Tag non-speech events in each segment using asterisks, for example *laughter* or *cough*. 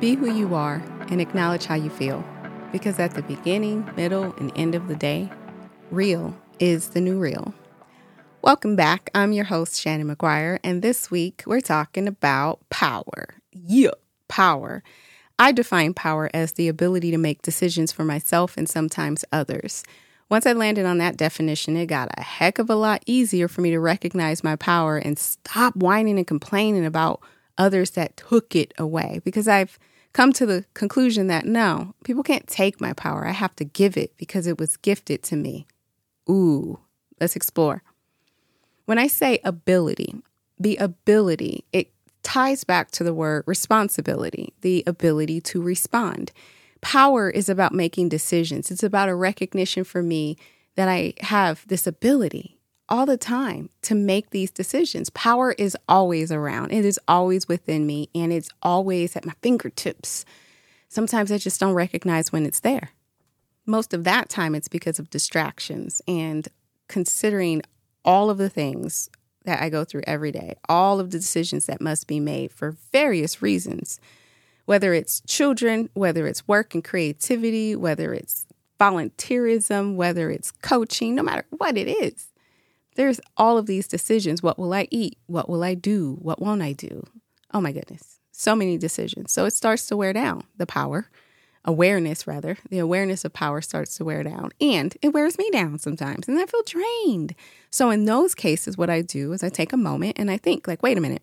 Be who you are and acknowledge how you feel. Because at the beginning, middle, and end of the day, real is the new real. Welcome back. I'm your host, Shannon McGuire, and this week we're talking about power. Yeah, power. I define power as the ability to make decisions for myself and sometimes others. Once I landed on that definition, it got a heck of a lot easier for me to recognize my power and stop whining and complaining about others that took it away because I've come to the conclusion that no, people can't take my power. I have to give it because it was gifted to me. Ooh, let's explore. When I say ability, the ability, it ties back to the word responsibility, the ability to respond. Power is about making decisions. It's about a recognition for me that I have this ability all the time to make these decisions. Power is always around, it is always within me, and it's always at my fingertips. Sometimes I just don't recognize when it's there. Most of that time, it's because of distractions and considering all of the things that I go through every day, all of the decisions that must be made for various reasons, whether it's children, whether it's work and creativity, whether it's volunteerism, whether it's coaching, no matter what it is. There's all of these decisions. What will I eat? What will I do? What won't I do? Oh my goodness. So many decisions. So it starts to wear down the power awareness rather the awareness of power starts to wear down and it wears me down sometimes and i feel drained so in those cases what i do is i take a moment and i think like wait a minute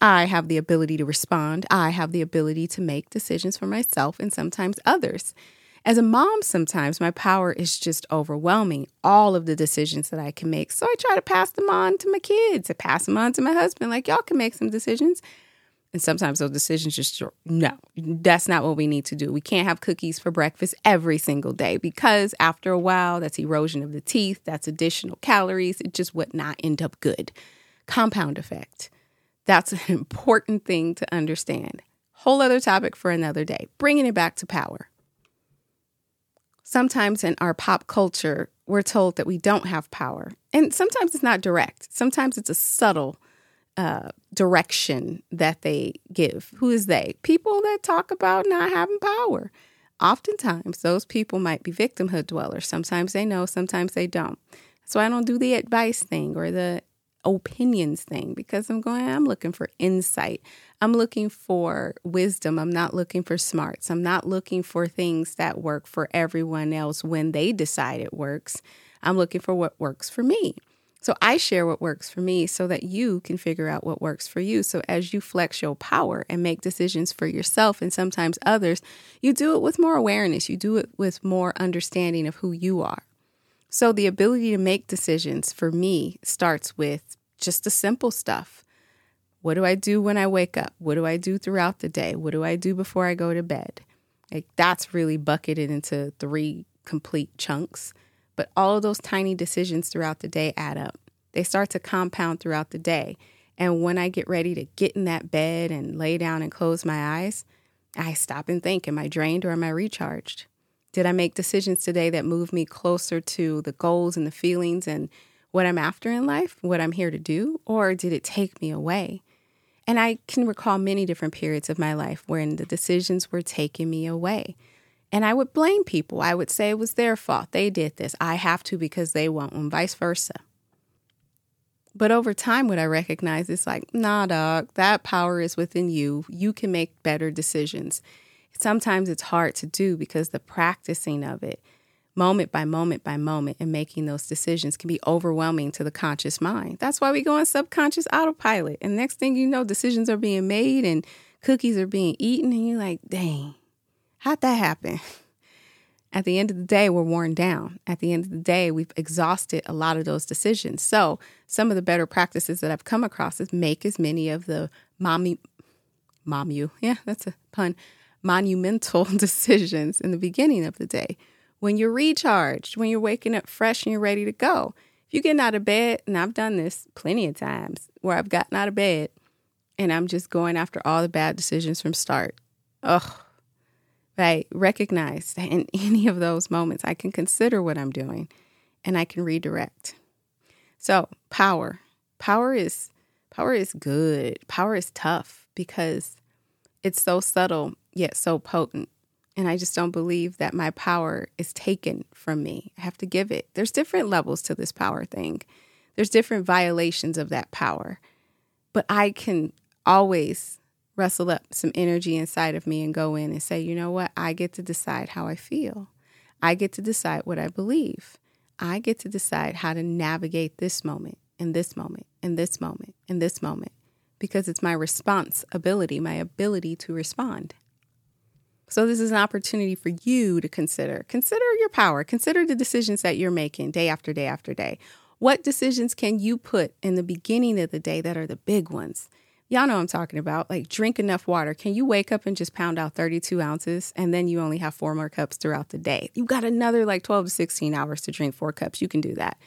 i have the ability to respond i have the ability to make decisions for myself and sometimes others as a mom sometimes my power is just overwhelming all of the decisions that i can make so i try to pass them on to my kids i pass them on to my husband like y'all can make some decisions and sometimes those decisions just no, that's not what we need to do. We can't have cookies for breakfast every single day because after a while, that's erosion of the teeth, that's additional calories. It just would not end up good. Compound effect. That's an *laughs* important thing to understand. Whole other topic for another day. Bringing it back to power. Sometimes in our pop culture, we're told that we don't have power. And sometimes it's not direct, sometimes it's a subtle uh, direction that they give. Who is they? People that talk about not having power. Oftentimes, those people might be victimhood dwellers. Sometimes they know, sometimes they don't. So I don't do the advice thing or the opinions thing because I'm going, I'm looking for insight. I'm looking for wisdom. I'm not looking for smarts. I'm not looking for things that work for everyone else when they decide it works. I'm looking for what works for me. So I share what works for me so that you can figure out what works for you. So as you flex your power and make decisions for yourself and sometimes others, you do it with more awareness. You do it with more understanding of who you are. So the ability to make decisions for me starts with just the simple stuff. What do I do when I wake up? What do I do throughout the day? What do I do before I go to bed? Like that's really bucketed into three complete chunks. But all of those tiny decisions throughout the day add up. They start to compound throughout the day. And when I get ready to get in that bed and lay down and close my eyes, I stop and think Am I drained or am I recharged? Did I make decisions today that move me closer to the goals and the feelings and what I'm after in life, what I'm here to do? Or did it take me away? And I can recall many different periods of my life when the decisions were taking me away. And I would blame people. I would say it was their fault. They did this. I have to because they won't, and vice versa. But over time, what I recognize is like, nah, dog, that power is within you. You can make better decisions. Sometimes it's hard to do because the practicing of it, moment by moment by moment, and making those decisions can be overwhelming to the conscious mind. That's why we go on subconscious autopilot. And next thing you know, decisions are being made and cookies are being eaten, and you're like, dang, How'd that happen? *laughs* At the end of the day, we're worn down. At the end of the day, we've exhausted a lot of those decisions. So, some of the better practices that I've come across is make as many of the mommy, mom you, yeah, that's a pun, monumental *laughs* decisions in the beginning of the day. When you're recharged, when you're waking up fresh and you're ready to go. If you're getting out of bed, and I've done this plenty of times where I've gotten out of bed and I'm just going after all the bad decisions from start. Ugh, I recognize that in *laughs* any of those moments, I can consider what I'm doing and I can redirect. So, power. Power is power is good. Power is tough because it's so subtle. yet so potent. And I just don't believe that my power is taken from me. I have to give it. There's different levels to this power thing, there's different violations of that power. But I can always wrestle up some energy inside of me and go in and say, you know what? I get to decide how I feel. I get to decide what I believe. I get to decide how to navigate this moment, in this moment, in this moment, in this moment, because it's my responsibility, my ability to respond. So, this is an opportunity for you to consider. Consider your power. Consider the decisions that you're making day after day after day. What decisions can you put in the beginning of the day that are the big ones? Y'all know I'm talking about. Like, drink enough water. Can you wake up and just pound out 32 ounces and then you only have four more cups throughout the day? You've got another like 12 to 16 hours to drink four cups. You can do that.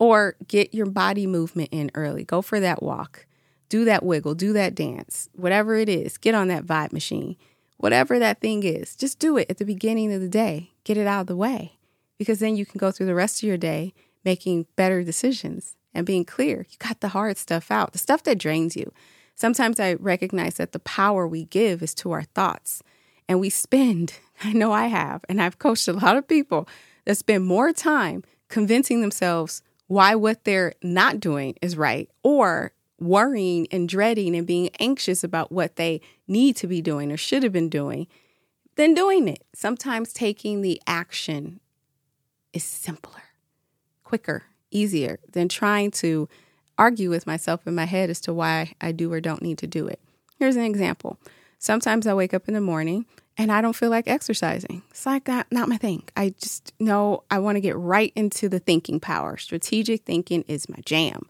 Or get your body movement in early. Go for that walk. Do that wiggle. Do that dance. Whatever it is, get on that vibe machine. Whatever that thing is, just do it at the beginning of the day. Get it out of the way because then you can go through the rest of your day making better decisions and being clear. You got the hard stuff out, the stuff that drains you Sometimes I recognize that the power we give is to our thoughts. And we spend, *laughs* I know I have, and I've coached a lot of people that spend more time convincing themselves why what they're not doing is right or worrying and dreading and being anxious about what they need to be doing or should have been doing than doing it. Sometimes taking the action is simpler, quicker, easier than trying to argue with myself in my head as to why I do or don't need to do it. Here's an example. Sometimes I wake up in the morning and I don't feel like exercising. It's like not, not my thing. I just know I want to get right into the thinking power. Strategic thinking is my jam.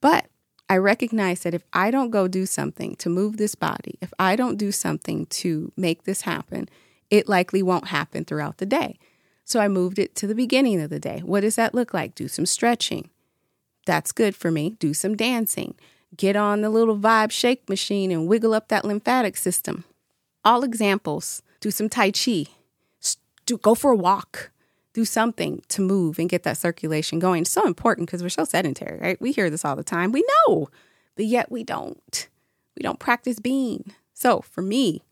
But I recognize that if I don't go do something to move this body, if I don't do something to make this happen, it likely won't happen throughout the day. So I moved it to the beginning of the day. What does that look like? Do some stretching, that's good for me. Do some dancing. Get on the little vibe shake machine and wiggle up that lymphatic system. All examples. Do some Tai Chi. Do, go for a walk. Do something to move and get that circulation going. It's so important because we're so sedentary, right? We hear this all the time. We know, but yet we don't. We don't practice being. So for me,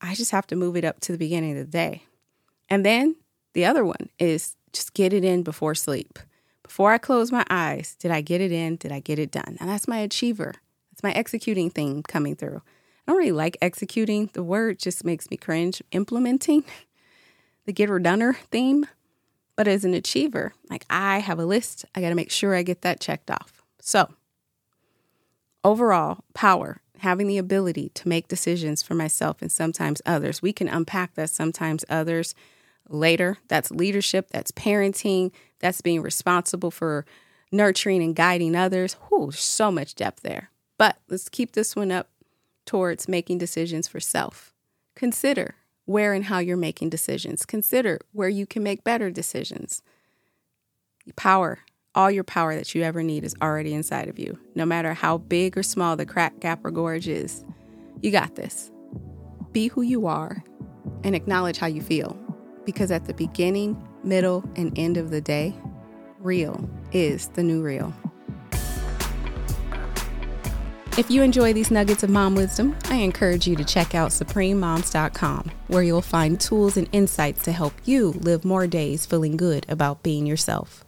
I just have to move it up to the beginning of the day. And then the other one is just get it in before sleep. Before I close my eyes, did I get it in? Did I get it done? And that's my achiever. That's my executing thing coming through. I don't really like executing. The word just makes me cringe. Implementing *laughs* the getter doner theme. But as an achiever, like I have a list, I got to make sure I get that checked off. So, overall, power, having the ability to make decisions for myself and sometimes others. We can unpack that sometimes others later. That's leadership, that's parenting, that's being responsible for nurturing and guiding others. Whew, so much depth there. But let's keep this one up towards making decisions for self. Consider where and how you're making decisions. Consider where you can make better decisions. Power, all your power that you ever need is already inside of you. No matter how big or small the crack, gap, or gorge is, you got this. Be who you are and acknowledge how you feel because at the beginning, middle, and end of the day, real is the new real. If you enjoy these nuggets of mom wisdom, I encourage you to check out suprememoms.com, where you'll find tools and insights to help you live more days feeling good about being yourself.